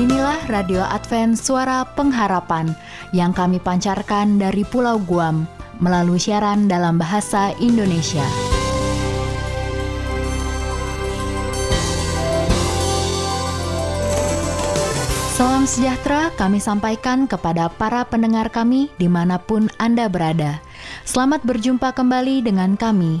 Inilah Radio Advent Suara Pengharapan yang kami pancarkan dari Pulau Guam melalui siaran dalam bahasa Indonesia. Salam sejahtera kami sampaikan kepada para pendengar kami di mana pun Anda berada. Selamat berjumpa kembali dengan kami,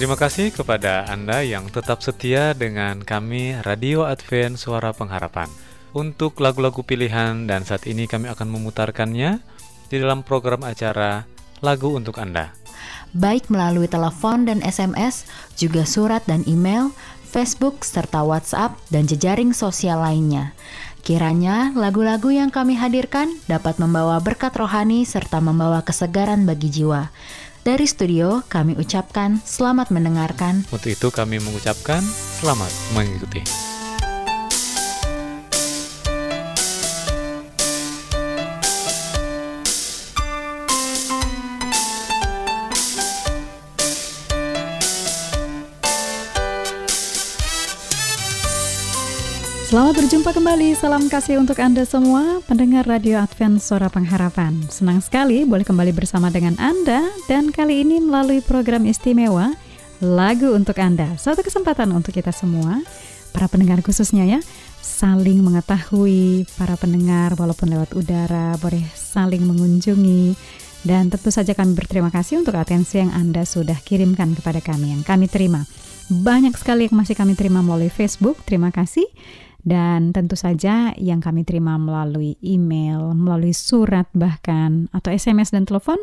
Terima kasih kepada Anda yang tetap setia dengan kami Radio Advent Suara Pengharapan. Untuk lagu-lagu pilihan dan saat ini kami akan memutarkannya di dalam program acara Lagu untuk Anda. Baik melalui telepon dan SMS, juga surat dan email, Facebook serta WhatsApp dan jejaring sosial lainnya. Kiranya lagu-lagu yang kami hadirkan dapat membawa berkat rohani serta membawa kesegaran bagi jiwa. Dari studio kami ucapkan selamat mendengarkan. Untuk itu kami mengucapkan selamat mengikuti. Selamat berjumpa kembali, salam kasih untuk Anda semua, pendengar Radio Advent Suara Pengharapan. Senang sekali boleh kembali bersama dengan Anda, dan kali ini melalui program istimewa, Lagu Untuk Anda. Suatu kesempatan untuk kita semua, para pendengar khususnya ya, saling mengetahui para pendengar walaupun lewat udara, boleh saling mengunjungi, dan tentu saja kami berterima kasih untuk atensi yang Anda sudah kirimkan kepada kami, yang kami terima. Banyak sekali yang masih kami terima melalui Facebook, terima kasih dan tentu saja yang kami terima melalui email, melalui surat bahkan atau SMS dan telepon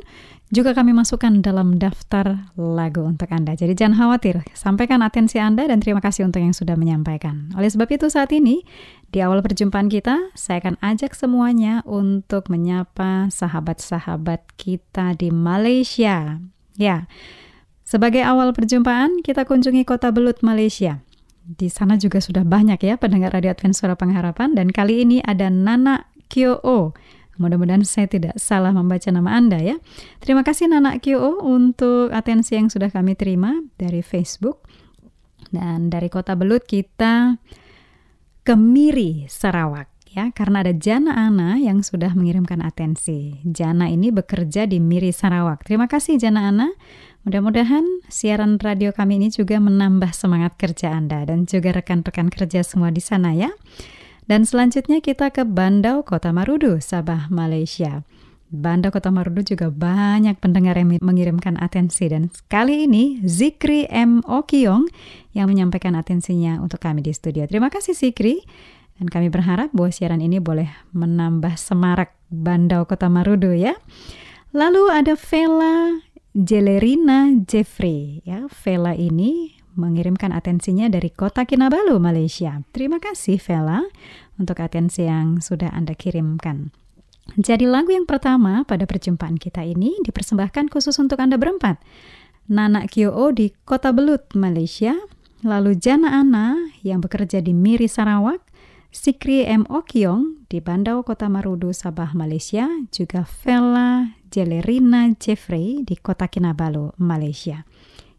juga kami masukkan dalam daftar lagu untuk Anda. Jadi jangan khawatir, sampaikan atensi Anda dan terima kasih untuk yang sudah menyampaikan. Oleh sebab itu saat ini di awal perjumpaan kita, saya akan ajak semuanya untuk menyapa sahabat-sahabat kita di Malaysia. Ya. Sebagai awal perjumpaan, kita kunjungi kota Belut, Malaysia. Di sana juga sudah banyak ya pendengar Radio Advent Suara Pengharapan dan kali ini ada Nana Kyo Mudah-mudahan saya tidak salah membaca nama Anda ya. Terima kasih Nana Kyo untuk atensi yang sudah kami terima dari Facebook. Dan dari Kota Belut kita ke Miri, Sarawak ya karena ada Jana Ana yang sudah mengirimkan atensi. Jana ini bekerja di Miri Sarawak. Terima kasih Jana Ana. Mudah-mudahan siaran radio kami ini juga menambah semangat kerja Anda dan juga rekan-rekan kerja semua di sana ya. Dan selanjutnya kita ke Bandau, Kota Marudu, Sabah, Malaysia. Bandau Kota Marudu juga banyak pendengar yang mengirimkan atensi dan kali ini Zikri M. Okiong yang menyampaikan atensinya untuk kami di studio. Terima kasih Zikri dan kami berharap bahwa siaran ini boleh menambah semarak Bandau Kota Marudu ya. Lalu ada Vela Jelerina Jeffrey. Ya, Vela ini mengirimkan atensinya dari kota Kinabalu, Malaysia. Terima kasih Vela untuk atensi yang sudah Anda kirimkan. Jadi lagu yang pertama pada perjumpaan kita ini dipersembahkan khusus untuk Anda berempat. Nana Kyo di Kota Belut, Malaysia. Lalu Jana Ana yang bekerja di Miri, Sarawak. Sikri M. Okyong di Bandau Kota Marudu, Sabah, Malaysia. Juga Vela Jelerina Jeffrey di kota Kinabalu, Malaysia.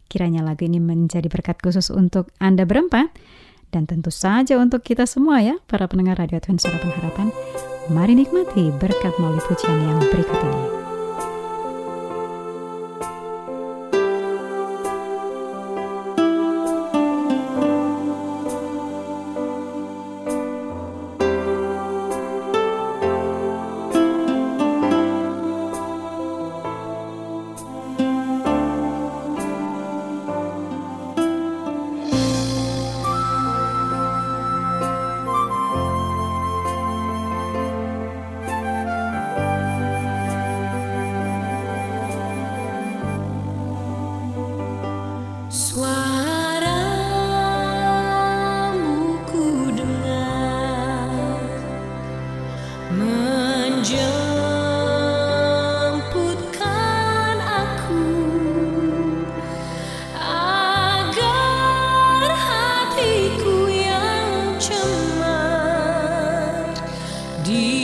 Kiranya lagu ini menjadi berkat khusus untuk Anda berempat dan tentu saja untuk kita semua ya, para pendengar Radio Advent Suara Pengharapan. Mari nikmati berkat melalui pujian yang berikut ini. deep.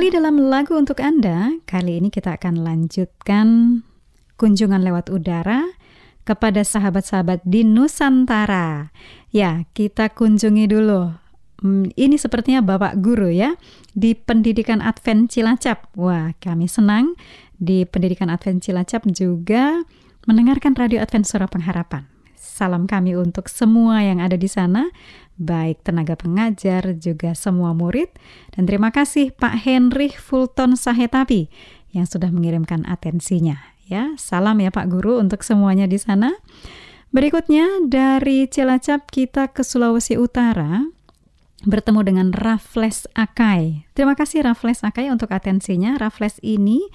Kembali dalam lagu untuk Anda, kali ini kita akan lanjutkan kunjungan lewat udara kepada sahabat-sahabat di Nusantara. Ya, kita kunjungi dulu. Hmm, ini sepertinya Bapak Guru ya, di Pendidikan Advent Cilacap. Wah, kami senang di Pendidikan Advent Cilacap juga mendengarkan Radio Advent Suara Pengharapan. Salam kami untuk semua yang ada di sana baik tenaga pengajar juga semua murid. Dan terima kasih Pak Henry Fulton Sahetapi yang sudah mengirimkan atensinya. Ya, salam ya Pak Guru untuk semuanya di sana. Berikutnya dari Cilacap kita ke Sulawesi Utara bertemu dengan Raffles Akai. Terima kasih Raffles Akai untuk atensinya. Raffles ini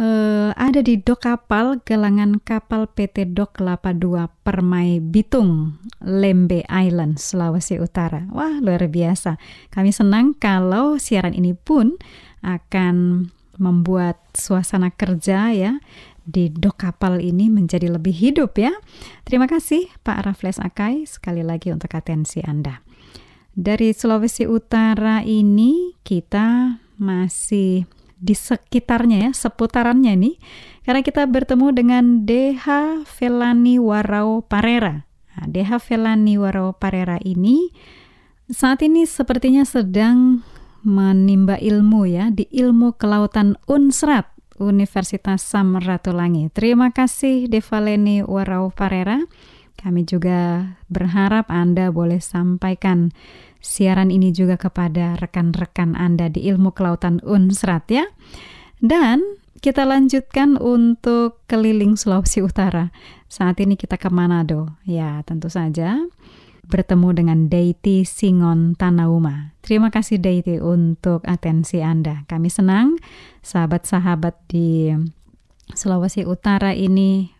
uh, ada di dok kapal gelangan kapal PT Dok Kelapa II Permai Bitung, Lembe Island, Sulawesi Utara. Wah, luar biasa. Kami senang kalau siaran ini pun akan membuat suasana kerja ya di dok kapal ini menjadi lebih hidup ya. Terima kasih Pak Rafles Akai sekali lagi untuk atensi Anda. Dari Sulawesi Utara ini kita masih di sekitarnya ya, seputarannya nih. Karena kita bertemu dengan Deha Velani Warau Parera. Nah, Deha Velani Warau Parera ini saat ini sepertinya sedang menimba ilmu ya di ilmu kelautan Unsrat Universitas Samratulangi. Terima kasih Devaleni Warau Parera. Kami juga berharap Anda boleh sampaikan siaran ini juga kepada rekan-rekan Anda di ilmu kelautan Unsrat ya. Dan kita lanjutkan untuk keliling Sulawesi Utara. Saat ini kita ke Manado. Ya, tentu saja bertemu dengan Deiti Singon Tanauma. Terima kasih Deiti untuk atensi Anda. Kami senang sahabat-sahabat di Sulawesi Utara ini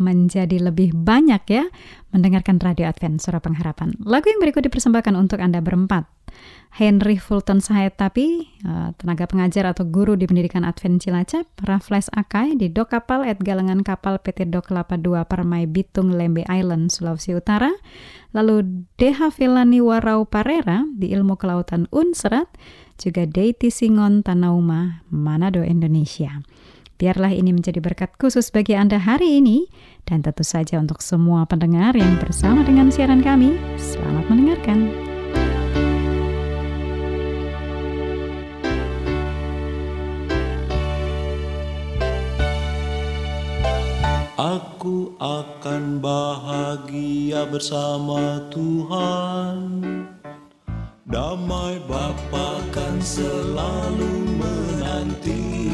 menjadi lebih banyak ya mendengarkan Radio Advent Suara Pengharapan. Lagu yang berikut dipersembahkan untuk Anda berempat. Henry Fulton Sahetapi, eh, tenaga pengajar atau guru di pendidikan Advent Cilacap, Raffles Akai di dok kapal at galangan kapal PT Dok Kelapa II Permai Bitung Lembe Island, Sulawesi Utara, lalu Deha Vilani Warau Parera di ilmu kelautan Unserat, juga Deiti Singon Tanauma, Manado, Indonesia. Biarlah ini menjadi berkat khusus bagi Anda hari ini dan tentu saja untuk semua pendengar yang bersama dengan siaran kami. Selamat mendengarkan. Aku akan bahagia bersama Tuhan Damai Bapa kan selalu menanti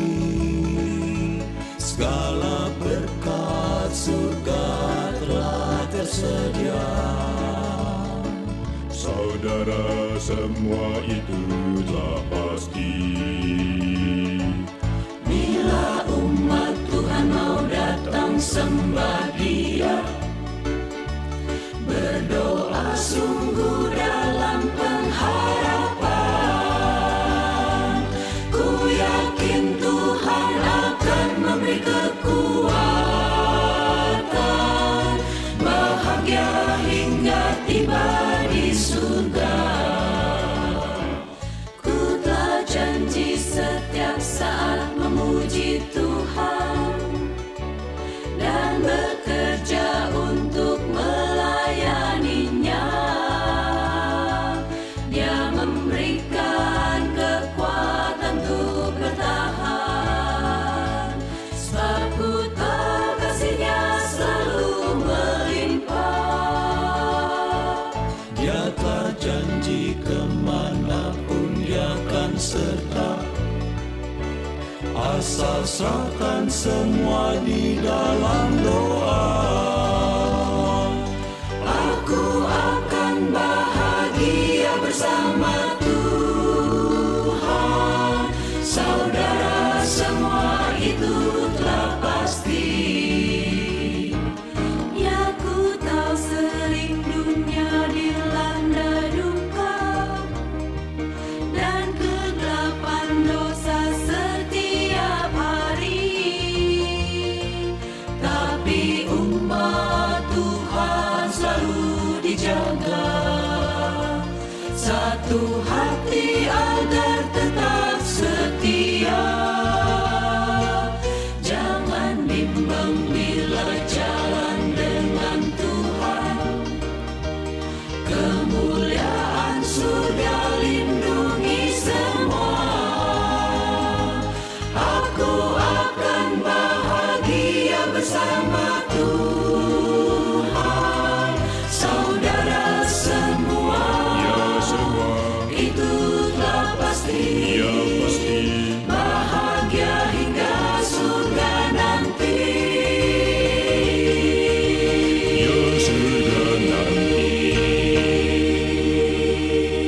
Segala surga telah tersedia. Saudara semua itu telah pasti. Bila umat Tuhan mau datang sembah dia Berdoa sungguh telah janji setiap Asal serahkan semua di dalam doa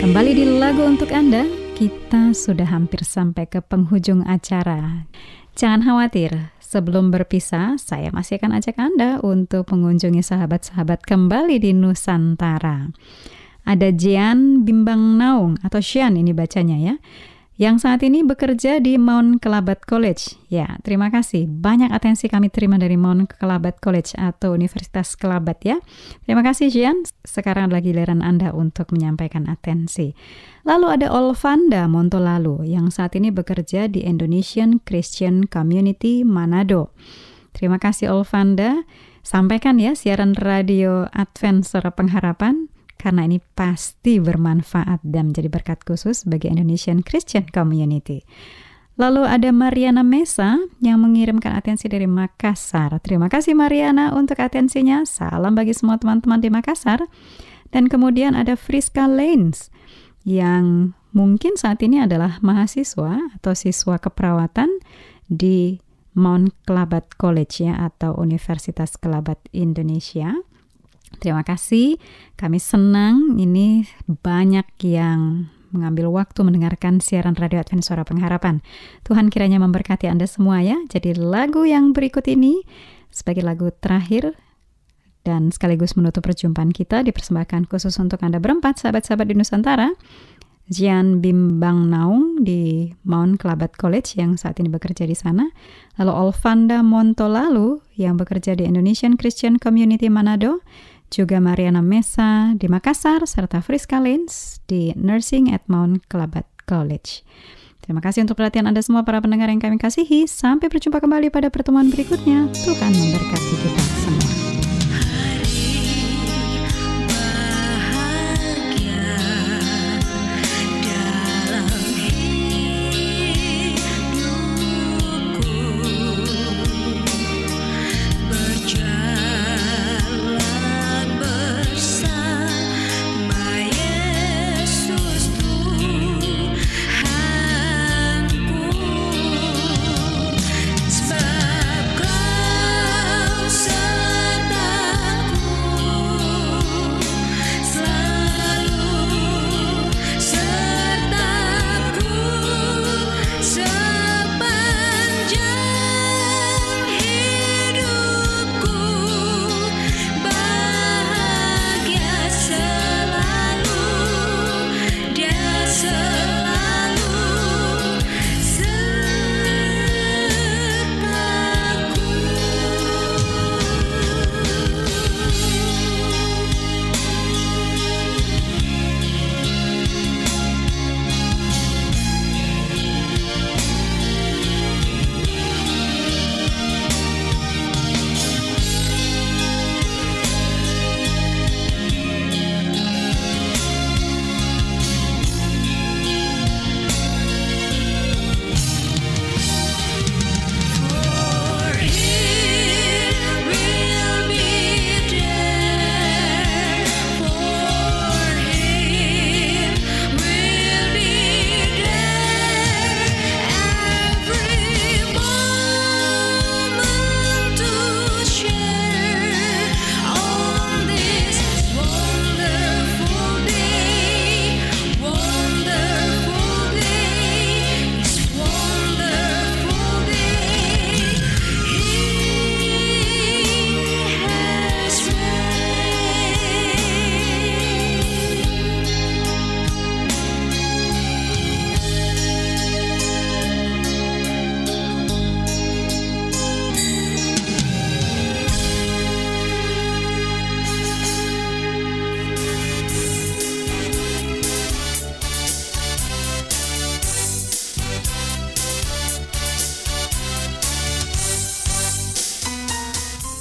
Kembali di lagu untuk Anda, kita sudah hampir sampai ke penghujung acara. Jangan khawatir, sebelum berpisah, saya masih akan ajak Anda untuk mengunjungi sahabat-sahabat kembali di Nusantara. Ada Jian Bimbang Naung atau Xian ini bacanya ya, yang saat ini bekerja di Mount Kelabat College. Ya, terima kasih. Banyak atensi kami terima dari Mount Kelabat College atau Universitas Kelabat ya. Terima kasih Jian. Sekarang adalah giliran Anda untuk menyampaikan atensi. Lalu ada Olvanda Montolalu yang saat ini bekerja di Indonesian Christian Community Manado. Terima kasih Olvanda. Sampaikan ya siaran radio Advent Suara Pengharapan karena ini pasti bermanfaat dan menjadi berkat khusus bagi Indonesian Christian Community. Lalu ada Mariana Mesa yang mengirimkan atensi dari Makassar. Terima kasih Mariana untuk atensinya. Salam bagi semua teman-teman di Makassar. Dan kemudian ada Friska Lanes yang mungkin saat ini adalah mahasiswa atau siswa keperawatan di Mount Kelabat College ya atau Universitas Kelabat Indonesia. Terima kasih. Kami senang ini banyak yang mengambil waktu mendengarkan siaran Radio Advent Suara Pengharapan. Tuhan kiranya memberkati Anda semua ya. Jadi lagu yang berikut ini sebagai lagu terakhir dan sekaligus menutup perjumpaan kita dipersembahkan khusus untuk Anda berempat sahabat-sahabat di Nusantara. Jian Bimbang Naung di Mount Kelabat College yang saat ini bekerja di sana. Lalu Olvanda Montolalu yang bekerja di Indonesian Christian Community Manado juga Mariana Mesa di Makassar, serta Friska Lens di Nursing at Mount Kelabat College. Terima kasih untuk perhatian Anda semua para pendengar yang kami kasihi. Sampai berjumpa kembali pada pertemuan berikutnya. Tuhan memberkati kita semua.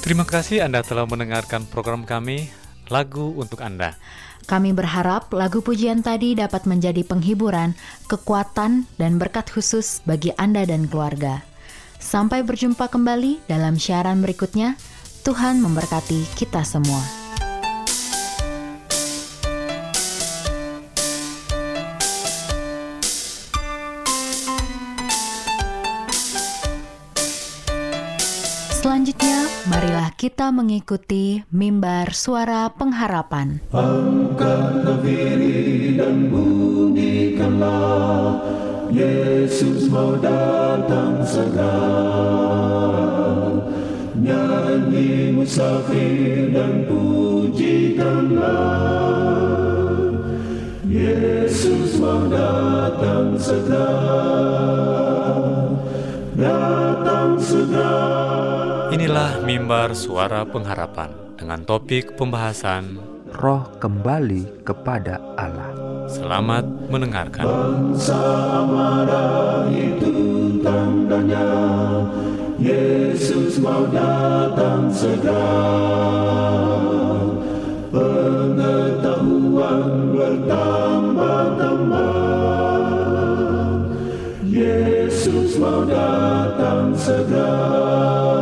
Terima kasih Anda telah mendengarkan program kami Lagu untuk Anda. Kami berharap lagu pujian tadi dapat menjadi penghiburan, kekuatan, dan berkat khusus bagi Anda dan keluarga. Sampai berjumpa kembali dalam siaran berikutnya. Tuhan memberkati kita semua. Kita mengikuti mimbar suara pengharapan. Angkatlah diri dan bunyikanlah Yesus mau datang segera Nyanyi musafir dan pujikanlah Yesus mau datang segera. Datang segera. Inilah mimbar suara pengharapan dengan topik pembahasan roh kembali kepada Allah. Selamat mendengarkan. Bangsa marah itu tandanya Yesus mau datang segera Pengetahuan bertambah-tambah Yesus mau datang segera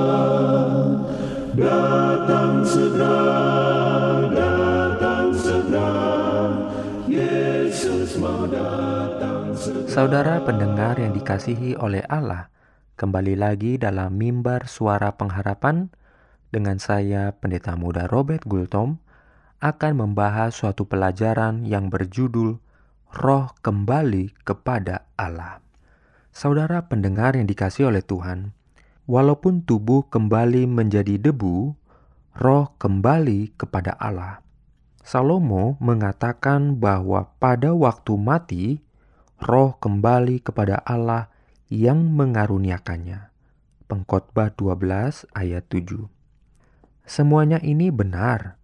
Saudara pendengar yang dikasihi oleh Allah, kembali lagi dalam mimbar suara pengharapan dengan saya Pendeta Muda Robert Gultom akan membahas suatu pelajaran yang berjudul Roh Kembali kepada Allah. Saudara pendengar yang dikasihi oleh Tuhan, walaupun tubuh kembali menjadi debu, roh kembali kepada Allah. Salomo mengatakan bahwa pada waktu mati, roh kembali kepada Allah yang mengaruniakannya. Pengkhotbah 12 ayat 7. Semuanya ini benar,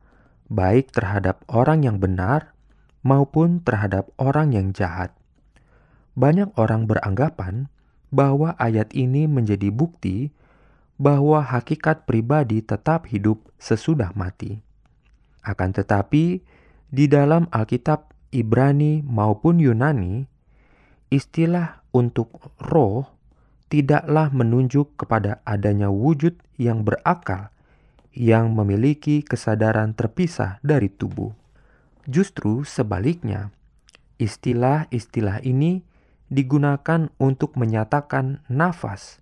baik terhadap orang yang benar maupun terhadap orang yang jahat. Banyak orang beranggapan bahwa ayat ini menjadi bukti bahwa hakikat pribadi tetap hidup sesudah mati. Akan tetapi, di dalam Alkitab Ibrani maupun Yunani, istilah untuk roh tidaklah menunjuk kepada adanya wujud yang berakal yang memiliki kesadaran terpisah dari tubuh. Justru sebaliknya, istilah-istilah ini digunakan untuk menyatakan nafas,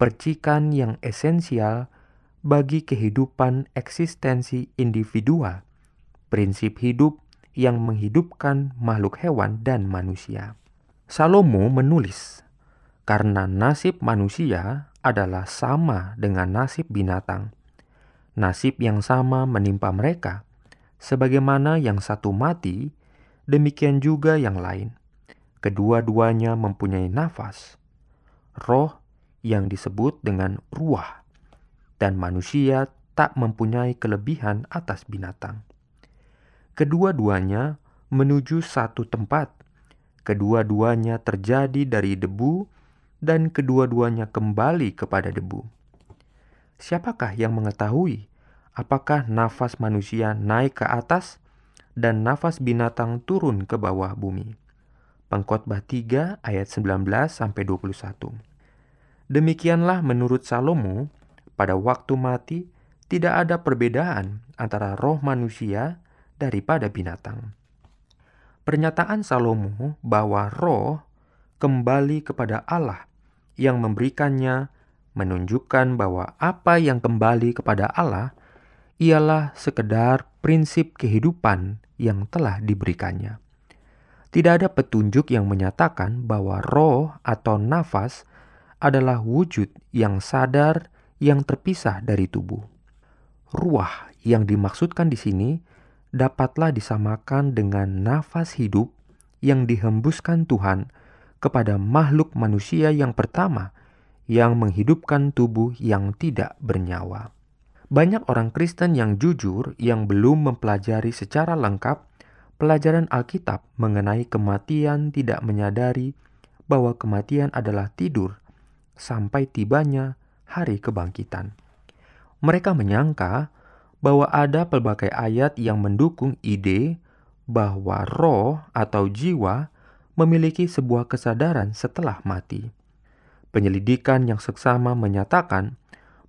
percikan yang esensial bagi kehidupan eksistensi individual, prinsip hidup yang menghidupkan makhluk hewan dan manusia. Salomo menulis, "Karena nasib manusia adalah sama dengan nasib binatang, nasib yang sama menimpa mereka, sebagaimana yang satu mati, demikian juga yang lain. Kedua-duanya mempunyai nafas, roh yang disebut dengan ruah, dan manusia tak mempunyai kelebihan atas binatang. Kedua-duanya menuju satu tempat, kedua-duanya terjadi dari debu, dan kedua-duanya kembali kepada debu. Siapakah yang mengetahui apakah nafas manusia naik ke atas dan nafas binatang turun ke bawah bumi? Pengkhotbah 3 ayat 19 sampai 21. Demikianlah menurut Salomo, pada waktu mati tidak ada perbedaan antara roh manusia daripada binatang. Pernyataan Salomo bahwa roh kembali kepada Allah yang memberikannya menunjukkan bahwa apa yang kembali kepada Allah ialah sekedar prinsip kehidupan yang telah diberikannya. Tidak ada petunjuk yang menyatakan bahwa roh atau nafas adalah wujud yang sadar yang terpisah dari tubuh. Ruah yang dimaksudkan di sini dapatlah disamakan dengan nafas hidup yang dihembuskan Tuhan kepada makhluk manusia yang pertama yang menghidupkan tubuh yang tidak bernyawa. Banyak orang Kristen yang jujur yang belum mempelajari secara lengkap pelajaran Alkitab mengenai kematian tidak menyadari bahwa kematian adalah tidur sampai tibanya hari kebangkitan. Mereka menyangka bahwa ada pelbagai ayat yang mendukung ide bahwa roh atau jiwa memiliki sebuah kesadaran setelah mati. Penyelidikan yang seksama menyatakan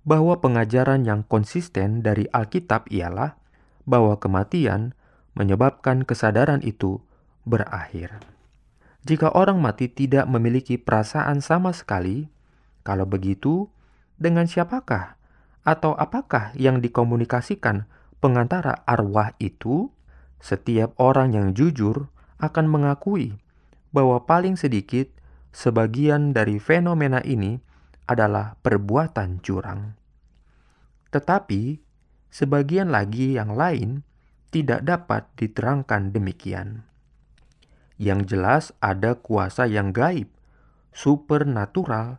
bahwa pengajaran yang konsisten dari Alkitab ialah bahwa kematian menyebabkan kesadaran itu berakhir. Jika orang mati tidak memiliki perasaan sama sekali, kalau begitu, dengan siapakah atau apakah yang dikomunikasikan pengantara arwah itu? Setiap orang yang jujur akan mengakui bahwa paling sedikit sebagian dari fenomena ini adalah perbuatan curang. Tetapi sebagian lagi yang lain tidak dapat diterangkan demikian. Yang jelas ada kuasa yang gaib, supernatural,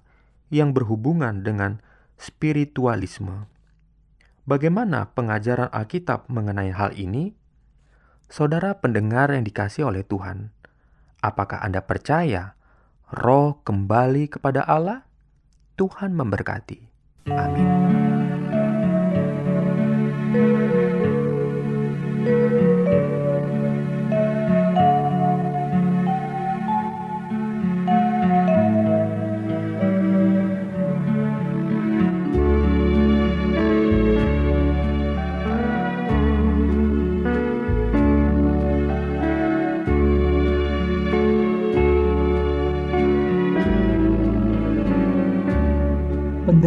yang berhubungan dengan spiritualisme. Bagaimana pengajaran Alkitab mengenai hal ini? Saudara pendengar yang dikasih oleh Tuhan, apakah Anda percaya roh kembali kepada Allah? Tuhan memberkati. Amin.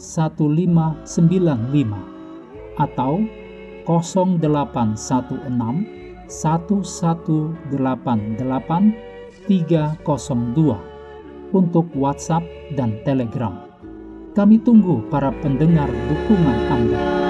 1595 atau 0816 1188 302 untuk WhatsApp dan Telegram. Kami tunggu para pendengar dukungan Anda.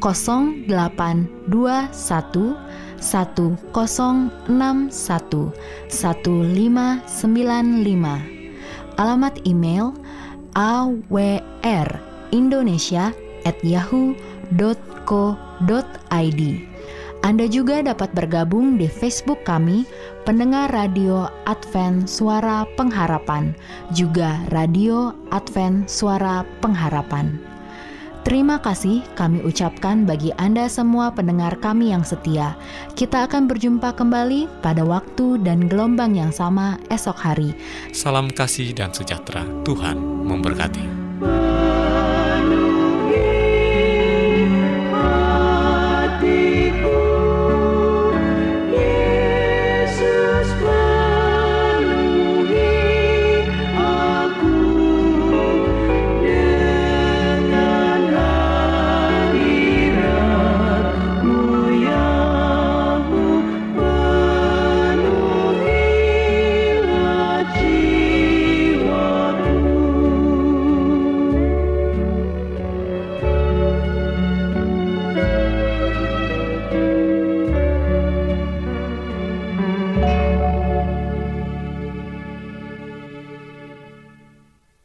0821 1061 1595 Alamat email awrindonesia@yahoo.co.id Anda juga dapat bergabung di Facebook kami Pendengar Radio Advent Suara Pengharapan juga Radio Advent Suara Pengharapan Terima kasih kami ucapkan bagi Anda semua pendengar kami yang setia. Kita akan berjumpa kembali pada waktu dan gelombang yang sama esok hari. Salam kasih dan sejahtera. Tuhan memberkati.